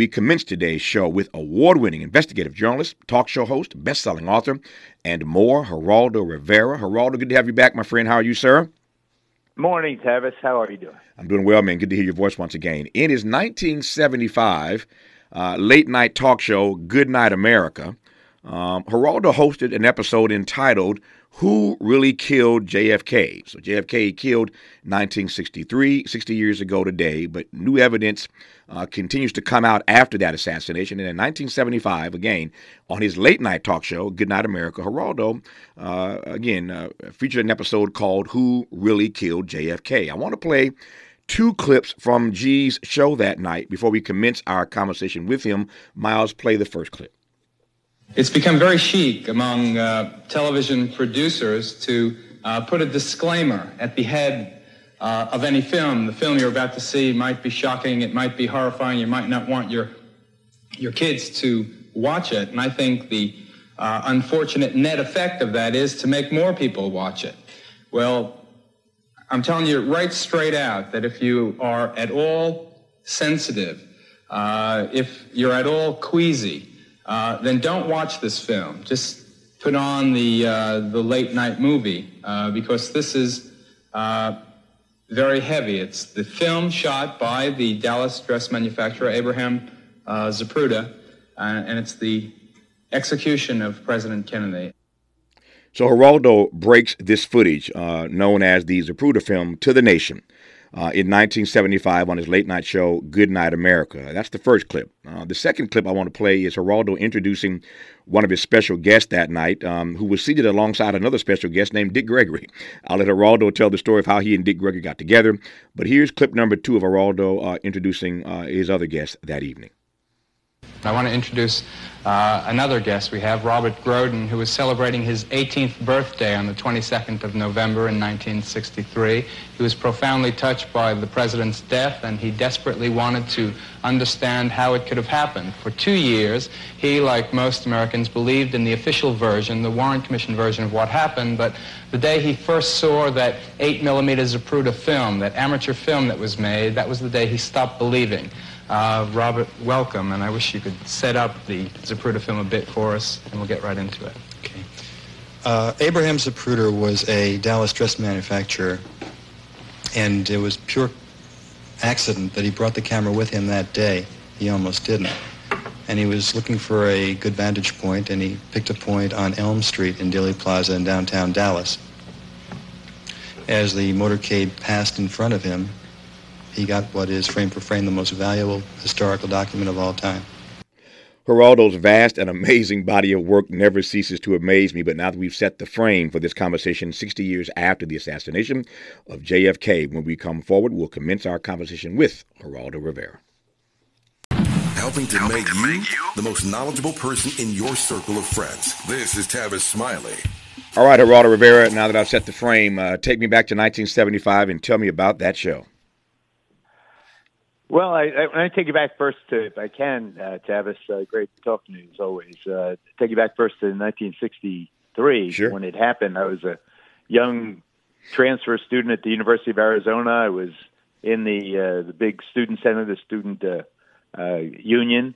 we commence today's show with award winning investigative journalist, talk show host, best selling author, and more, Geraldo Rivera. Geraldo, good to have you back, my friend. How are you, sir? Morning, Tavis. How are you doing? I'm doing well, man. Good to hear your voice once again. In his 1975 uh, late night talk show, Good Night America, um, Geraldo hosted an episode entitled who really killed JFK. So JFK killed 1963, 60 years ago today, but new evidence uh, continues to come out after that assassination. And in 1975, again, on his late night talk show, Good Night America, Geraldo, uh, again, uh, featured an episode called Who Really Killed JFK. I want to play two clips from G's show that night before we commence our conversation with him. Miles, play the first clip. It's become very chic among uh, television producers to uh, put a disclaimer at the head uh, of any film. The film you're about to see might be shocking, it might be horrifying, you might not want your, your kids to watch it. And I think the uh, unfortunate net effect of that is to make more people watch it. Well, I'm telling you right straight out that if you are at all sensitive, uh, if you're at all queasy, uh, then don't watch this film. Just put on the, uh, the late night movie uh, because this is uh, very heavy. It's the film shot by the Dallas dress manufacturer Abraham Zapruder, and it's the execution of President Kennedy. So Geraldo breaks this footage, known as the Zapruder film, to the nation uh, in 1975 on his late night show, Good Night America. That's the first clip. Uh, the second clip I want to play is Geraldo introducing one of his special guests that night, um, who was seated alongside another special guest named Dick Gregory. I'll let Geraldo tell the story of how he and Dick Gregory got together. But here's clip number two of Geraldo uh, introducing uh, his other guest that evening. I want to introduce uh, another guest. We have Robert Groden, who is celebrating his 18th birthday on the 22nd of November in 1963. He was profoundly touched by the president's death, and he desperately wanted to understand how it could have happened. For two years, he, like most Americans, believed in the official version, the Warren Commission version of what happened, but the day he first saw that 8 millimeter Zapruder film, that amateur film that was made, that was the day he stopped believing. Uh, Robert, welcome, and I wish you could set up the Zapruder film a bit for us, and we'll get right into it. Okay. Uh, Abraham Zapruder was a Dallas dress manufacturer, and it was pure accident that he brought the camera with him that day. He almost didn't. And he was looking for a good vantage point, and he picked a point on Elm Street in Dealey Plaza in downtown Dallas. As the motorcade passed in front of him, he got what is frame for frame the most valuable historical document of all time. Geraldo's vast and amazing body of work never ceases to amaze me, but now that we've set the frame for this conversation 60 years after the assassination of JFK, when we come forward, we'll commence our conversation with Geraldo Rivera. Helping to, Helping make, to you make, you the most knowledgeable person in your circle of friends. This is Tavis Smiley. All right, Geraldo Rivera, now that I've set the frame, uh, take me back to 1975 and tell me about that show. Well, I, I, I take you back first to, if I can, uh, Tavis. Uh, great talking to you as always. Uh, take you back first to 1963 sure. when it happened. I was a young transfer student at the University of Arizona. I was in the uh, the big student center, the student uh, uh, union,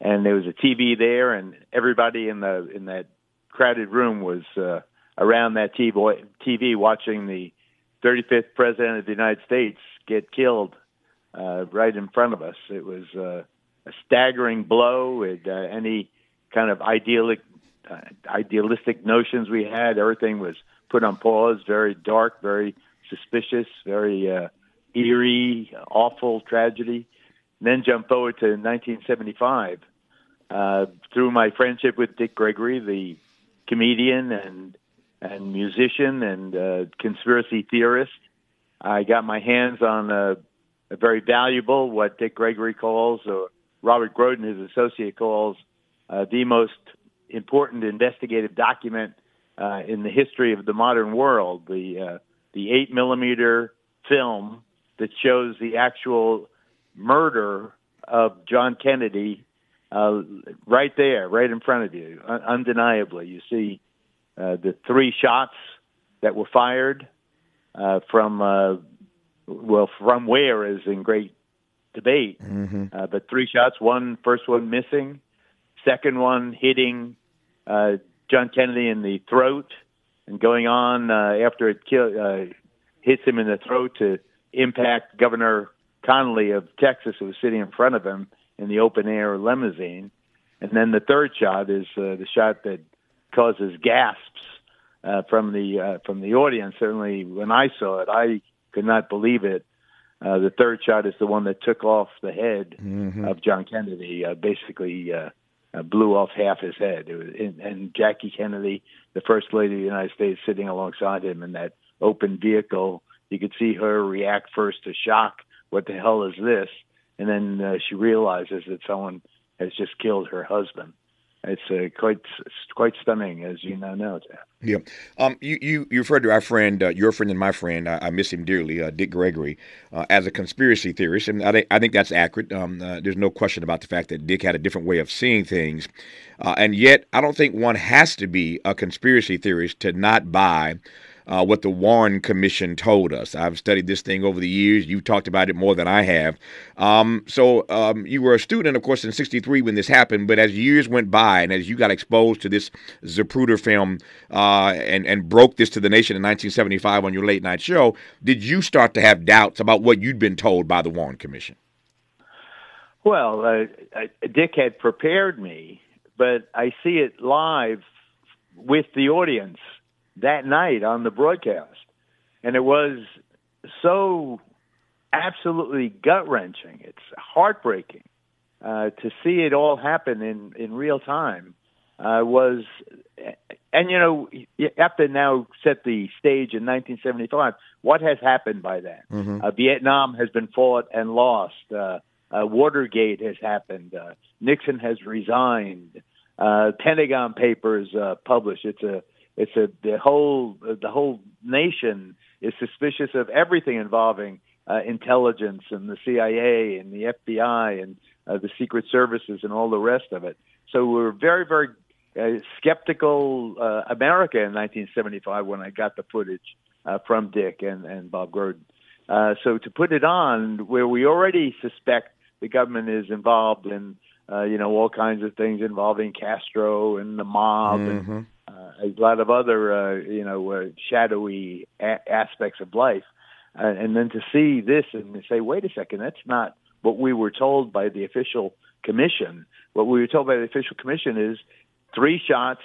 and there was a TV there, and everybody in the in that crowded room was uh, around that TV, TV watching the 35th president of the United States get killed uh, right in front of us. It was uh, a staggering blow. It, uh, any kind of idealic, uh, idealistic notions we had, everything was put on pause. Very dark, very suspicious, very uh, eerie, awful tragedy. And then jump forward to 1975. Uh, through my friendship with Dick Gregory, the comedian and and musician and uh, conspiracy theorist, I got my hands on a very valuable, what Dick Gregory calls, or Robert Groden, his associate, calls uh, the most important investigative document uh, in the history of the modern world. The uh, the eight millimeter film that shows the actual murder of John Kennedy uh, right there, right in front of you, un- undeniably. You see uh, the three shots that were fired uh, from uh, well, from where is in great debate. Mm-hmm. Uh, but three shots, one first one missing, second one hitting uh, John Kennedy in the throat, and going on uh, after it kill, uh, hits him in the throat to impact Governor Connally of Texas, who was sitting in front of him in the open air limousine. And then the third shot is uh, the shot that causes gasps uh, from the uh, from the audience. Certainly, when I saw it, I could not believe it. Uh, the third shot is the one that took off the head mm-hmm. of John Kennedy, uh, basically uh, uh, blew off half his head. It was, and, and Jackie Kennedy, the First Lady of the United States, sitting alongside him in that open vehicle. You could see her react first to shock. What the hell is this? And then uh, she realizes that someone has just killed her husband it's uh, quite quite stunning, as you now know. Yeah, um, you you you referred to our friend, uh, your friend and my friend. I, I miss him dearly, uh, Dick Gregory, uh, as a conspiracy theorist, and I I think that's accurate. Um, uh, there's no question about the fact that Dick had a different way of seeing things, uh, and yet I don't think one has to be a conspiracy theorist to not buy uh, what the Warren Commission told us. I've studied this thing over the years. You've talked about it more than I have. Um, so um, you were a student, of course, in '63 when this happened. But as years went by and as you got exposed to this Zapruder film uh, and and broke this to the nation in 1975 on your late night show, did you start to have doubts about what you'd been told by the Warren Commission? Well, uh, Dick had prepared me, but I see it live with the audience that night on the broadcast. And it was so absolutely gut wrenching. It's heartbreaking uh, to see it all happen in, in real time. Uh, was and you know you have to now set the stage in 1975. What has happened by then? Mm-hmm. Uh, Vietnam has been fought and lost. Uh, uh, Watergate has happened. Uh, Nixon has resigned. Uh, Pentagon Papers uh, published. It's a it's a the whole the whole nation is suspicious of everything involving uh, intelligence and the CIA and the FBI and uh, the secret services and all the rest of it. So we're very very uh, skeptical uh, America in 1975 when I got the footage uh, from Dick and and Bob Groden. Uh, so to put it on where we already suspect the government is involved in uh, you know all kinds of things involving Castro and the mob mm-hmm. and a lot of other uh, you know uh, shadowy a- aspects of life, uh, and then to see this and say, wait a second, that's not what we were told by the official commission. What we were told by the official commission is three shots,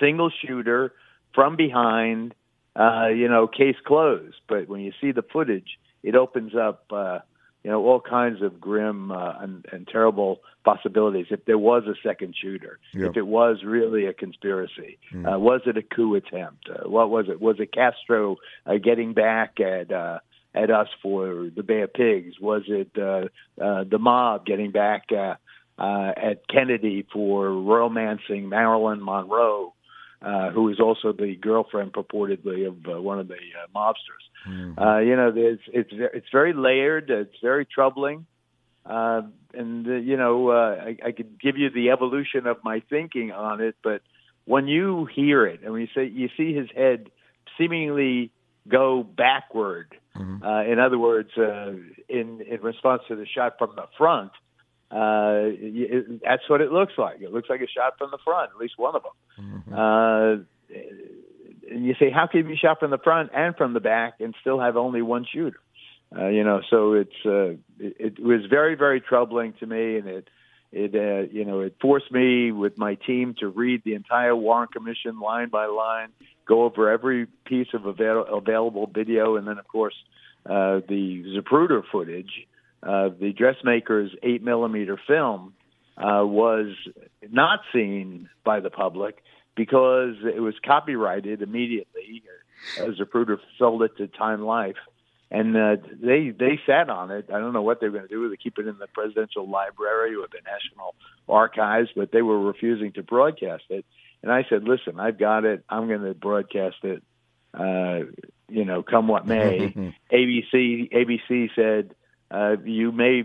single shooter from behind, uh, you know, case closed. But when you see the footage, it opens up. Uh, you know, all kinds of grim uh, and, and terrible possibilities. If there was a second shooter, yep. if it was really a conspiracy, mm. uh, was it a coup attempt? Uh, what was it? Was it Castro uh, getting back at uh, at us for the Bay of Pigs? Was it uh, uh, the mob getting back uh, uh, at Kennedy for romancing Marilyn Monroe? Uh, who is also the girlfriend purportedly of uh, one of the uh, mobsters. Mm-hmm. Uh, you know, it's it's it's very layered. It's very troubling, uh, and uh, you know, uh, I, I could give you the evolution of my thinking on it, but when you hear it and when you say you see his head seemingly go backward, mm-hmm. uh, in other words, uh, in in response to the shot from the front, uh, it, that's what it looks like. It looks like a shot from the front, at least one of them. Mm-hmm. Uh, and you say, how can you be shot from the front and from the back and still have only one shooter? Uh, you know, so it's uh, it, it was very very troubling to me, and it it uh, you know it forced me with my team to read the entire Warren Commission line by line, go over every piece of avail- available video, and then of course uh, the Zapruder footage uh, the dressmaker's eight millimeter film uh, was not seen by the public because it was copyrighted immediately. As Zapruder sold it to Time Life, and uh, they they sat on it. I don't know what they were going to do. They keep it in the presidential library or the National Archives, but they were refusing to broadcast it. And I said, "Listen, I've got it. I'm going to broadcast it. Uh, you know, come what may." ABC ABC said uh, you may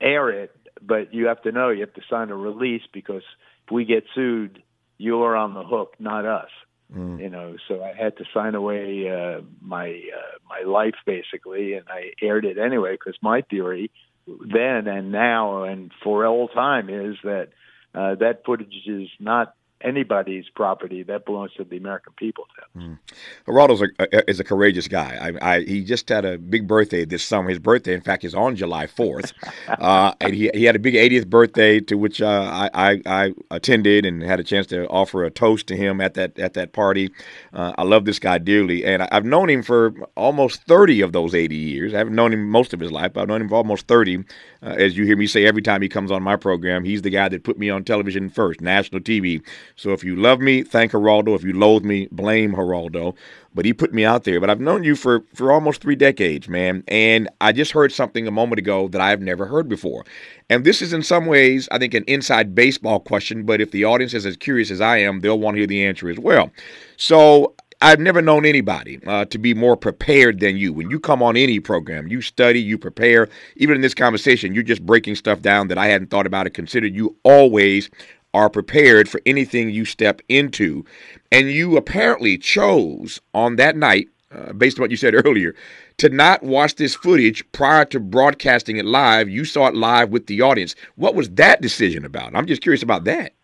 air it, but you have to know you have to sign a release because if we get sued, you're on the hook, not us. Mm. You know, so I had to sign away uh, my uh, my life basically, and I aired it anyway because my theory then and now and for all time is that uh, that footage is not anybody's property. That belongs to the American people. Mm. Geraldo's a, is a courageous guy. I, I, he just had a big birthday this summer. His birthday, in fact, is on July 4th. uh, and he, he had a big 80th birthday to which uh, I, I, attended and had a chance to offer a toast to him at that at that party. Uh, I love this guy dearly. And I've known him for almost 30 of those 80 years. I haven't known him most of his life, but I've known him for almost 30. Uh, as you hear me say every time he comes on my program, he's the guy that put me on television first, national TV. So if you love me, thank Geraldo. If you loathe me, blame Geraldo. But he put me out there. But I've known you for, for almost three decades, man. And I just heard something a moment ago that I've never heard before. And this is in some ways, I think, an inside baseball question. But if the audience is as curious as I am, they'll want to hear the answer as well. So I've never known anybody uh, to be more prepared than you. When you come on any program, you study, you prepare. Even in this conversation, you're just breaking stuff down that I hadn't thought about or considered. You always are prepared for anything you step into. And you apparently chose on that night, uh, based on what you said earlier, to not watch this footage prior to broadcasting it live. You saw it live with the audience. What was that decision about? I'm just curious about that.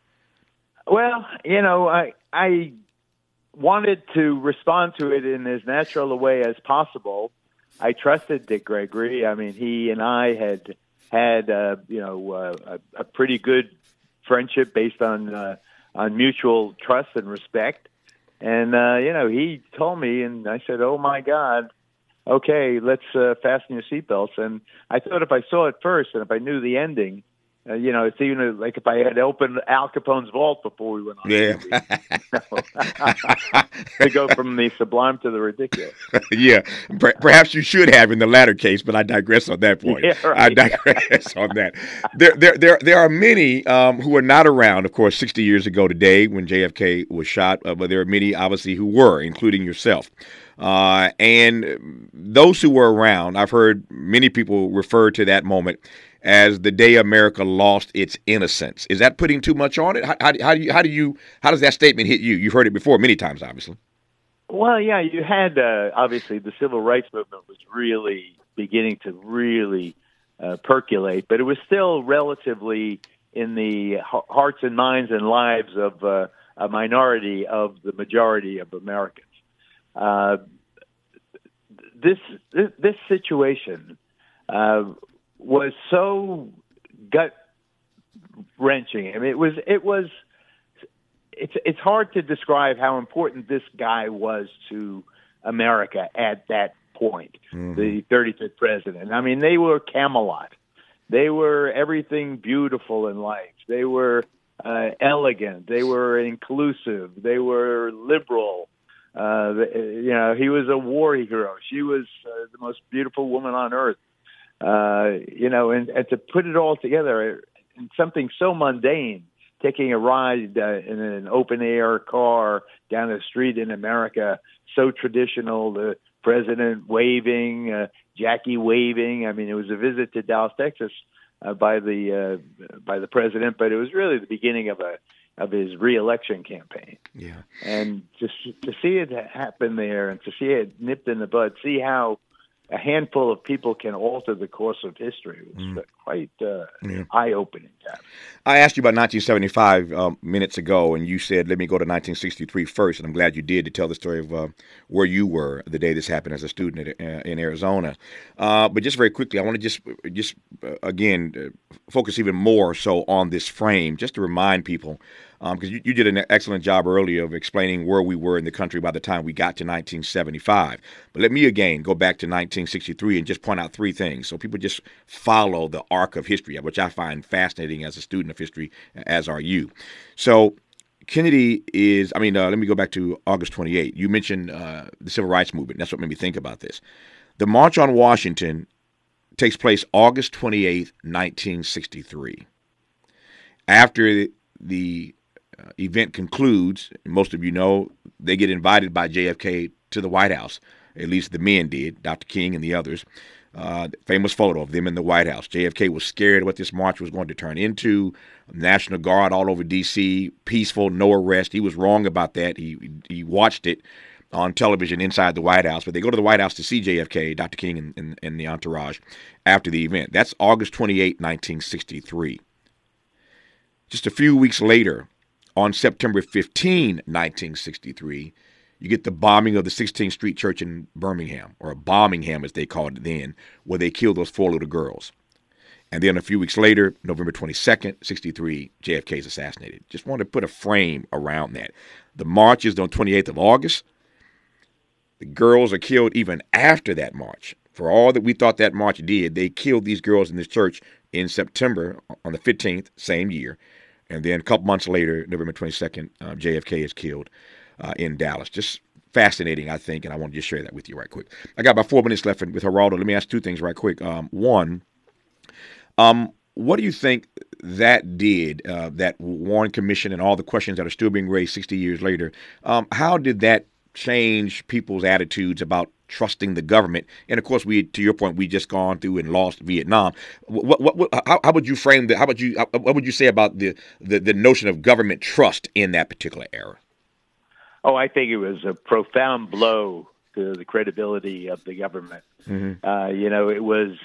Well, you know, I I wanted to respond to it in as natural a way as possible. I trusted Dick Gregory. I mean, he and I had had uh, you know uh, a, a pretty good friendship based on uh, on mutual trust and respect. And uh, you know, he told me, and I said, "Oh my God, okay, let's uh, fasten your seatbelts." And I thought if I saw it first, and if I knew the ending, uh, you know, it's even like if I had opened Al Capone's vault before we went on. Yeah. to go from the sublime to the ridiculous. yeah. Perhaps you should have in the latter case, but I digress on that point. Yeah, right. I digress on that. There, there, there, there are many um, who are not around, of course, 60 years ago today when JFK was shot, uh, but there are many, obviously, who were, including yourself. Uh, and those who were around, I've heard many people refer to that moment as the day America lost its innocence. Is that putting too much on it? How, how, how, do you how do you how does that statement hit you? You've heard it before many times, obviously. Well, yeah, you had uh, obviously the civil rights movement was really beginning to really uh, percolate, but it was still relatively in the hearts and minds and lives of uh, a minority of the majority of Americans. Uh, this, this this situation uh, was so gut wrenching. I mean, it was it was it's it's hard to describe how important this guy was to America at that point, mm-hmm. the 35th president. I mean, they were Camelot. They were everything beautiful in life. They were uh, elegant. They were inclusive. They were liberal. Uh, you know, he was a war hero. She was uh, the most beautiful woman on earth. Uh, you know, and, and to put it all together in something so mundane, taking a ride uh, in an open air car down the street in America, so traditional, the president waving, uh, Jackie waving. I mean, it was a visit to Dallas, Texas, uh, by the uh, by the president, but it was really the beginning of a of his reelection campaign. Yeah, and just to see it happen there, and to see it nipped in the bud, see how a handful of people can alter the course of history. It's mm. quite uh, yeah. eye opening. I asked you about 1975 um, minutes ago, and you said, let me go to 1963 first. And I'm glad you did to tell the story of uh, where you were the day this happened as a student at, uh, in Arizona. Uh, but just very quickly, I want to just, just uh, again, uh, focus even more so on this frame, just to remind people because um, you, you, did an excellent job earlier of explaining where we were in the country by the time we got to 1975. But let me again go back to 1963 and just point out three things so people just follow the arc of history, which I find fascinating as a student of history, as are you. So Kennedy is, I mean, uh, let me go back to August 28. You mentioned uh, the Civil Rights Movement. That's what made me think about this. The March on Washington takes place August 28, 1963. After the event concludes, most of you know, they get invited by JFK to the White House. At least the men did, Dr. King and the others. Uh, famous photo of them in the White House. JFK was scared what this march was going to turn into. National Guard all over D.C., peaceful, no arrest. He was wrong about that. He he watched it, on television inside the White House, but they go to the White House to see JFK, Dr. King, and, and, and the entourage after the event. That's August 28, 1963. Just a few weeks later, on September 15, 1963, you get the bombing of the 16th Street Church in Birmingham, or Bombingham as they called it then, where they killed those four little girls. And then a few weeks later, November 22nd, 63, JFK is assassinated. Just want to put a frame around that. The march is on 28th of August. The girls are killed even after that march. For all that we thought that march did, they killed these girls in this church in September on the 15th, same year. And then a couple months later, November 22nd, uh, JFK is killed uh, in Dallas. Just fascinating, I think, and I want to just share that with you right quick. I got about four minutes left with Geraldo. Let me ask two things right quick. Um, one, um, what do you think that did, uh, that Warren Commission and all the questions that are still being raised 60 years later? Um, how did that change people's attitudes about trusting the government? And of course, we, to your point, we just gone through and lost Vietnam. What, what, what how, how, would you frame that? How would you, what would you say about the, the, the notion of government trust in that particular era? Oh, I think it was a profound blow to the credibility of the government. Mm-hmm. Uh, you know, it was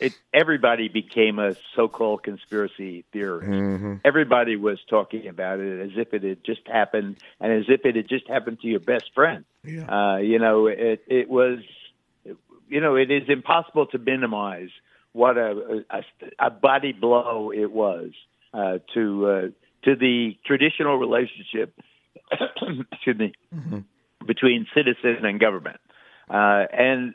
it, everybody became a so-called conspiracy theorist. Mm-hmm. Everybody was talking about it as if it had just happened, and as if it had just happened to your best friend. Yeah. Uh, you know, it it was, you know, it is impossible to minimize what a a, a body blow it was uh, to uh, to the traditional relationship. excuse me, mm-hmm. between citizen and government, uh, and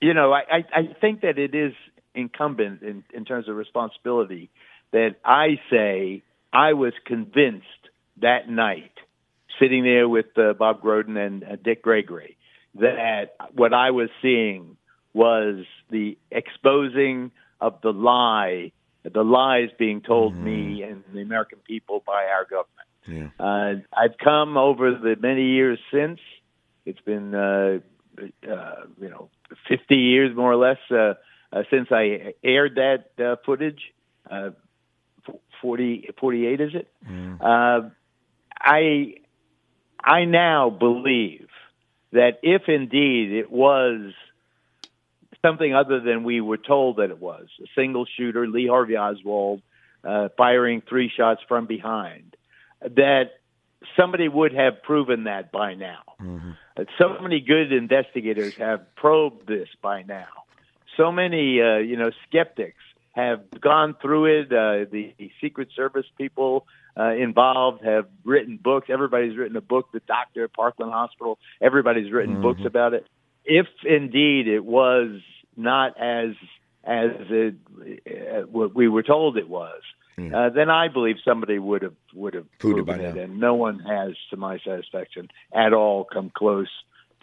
you know, I, I think that it is incumbent in, in terms of responsibility that I say I was convinced that night, sitting there with uh, Bob Groden and uh, Dick Gregory, that what I was seeing was the exposing of the lie, the lies being told mm-hmm. me and the American people by our government. Yeah. Uh, I've come over the many years since. It's been, uh, you know, 50 years more or less uh, uh, since I aired that uh, footage. Uh, 40, 48 is it? Mm. Uh, I I now believe that if indeed it was something other than we were told that it was a single shooter, Lee Harvey Oswald, uh, firing three shots from behind, that somebody would have proven that by now. Mm-hmm. So many good investigators have probed this by now. So many, uh, you know, skeptics have gone through it. Uh, the, the Secret Service people uh, involved have written books. Everybody's written a book. The doctor at Parkland Hospital. Everybody's written mm-hmm. books about it. If indeed it was not as as it, uh, what we were told it was, Mm. Uh, then I believe somebody would have would have Proved proven it, and no one has, to my satisfaction, at all come close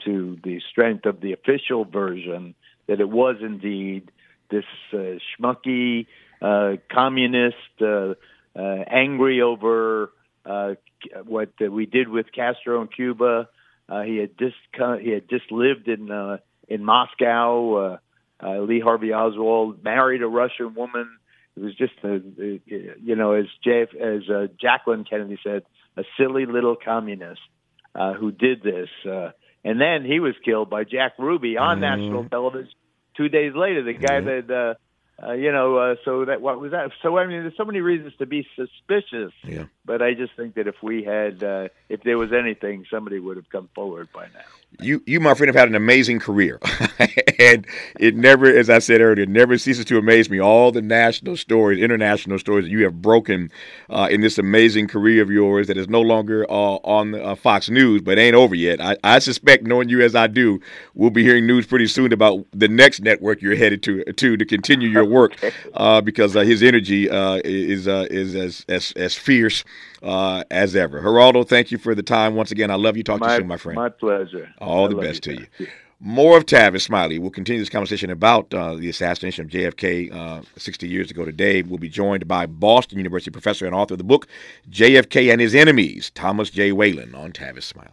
to the strength of the official version that it was indeed this uh, schmucky uh, communist, uh, uh, angry over uh, what we did with Castro in Cuba. Uh, he had just he had just lived in uh, in Moscow. Uh, uh, Lee Harvey Oswald married a Russian woman it was just a, you know, as JF, as uh, Jacqueline Kennedy said, a silly little communist uh, who did this, uh, and then he was killed by Jack Ruby on mm. national television two days later. The guy mm. that. Uh, uh, you know, uh, so that what was that? So I mean, there's so many reasons to be suspicious. Yeah. But I just think that if we had, uh, if there was anything, somebody would have come forward by now you, you, my friend, have had an amazing career, and it never, as I said earlier, never ceases to amaze me. All the national stories, international stories that you have broken uh, in this amazing career of yours that is no longer uh, on uh, Fox News, but ain't over yet. I, I, suspect, knowing you as I do, we'll be hearing news pretty soon about the next network you're headed to to to continue your work, uh, because uh, his energy uh, is is as as as fierce uh, as ever. Geraldo, thank you for the time once again. I love you. Talk my, to you soon, my friend. My pleasure. All I the best you. to you. More of Tavis Smiley. We'll continue this conversation about uh, the assassination of JFK uh, 60 years ago today. We'll be joined by Boston University professor and author of the book JFK and His Enemies, Thomas J. Whalen, on Tavis Smiley.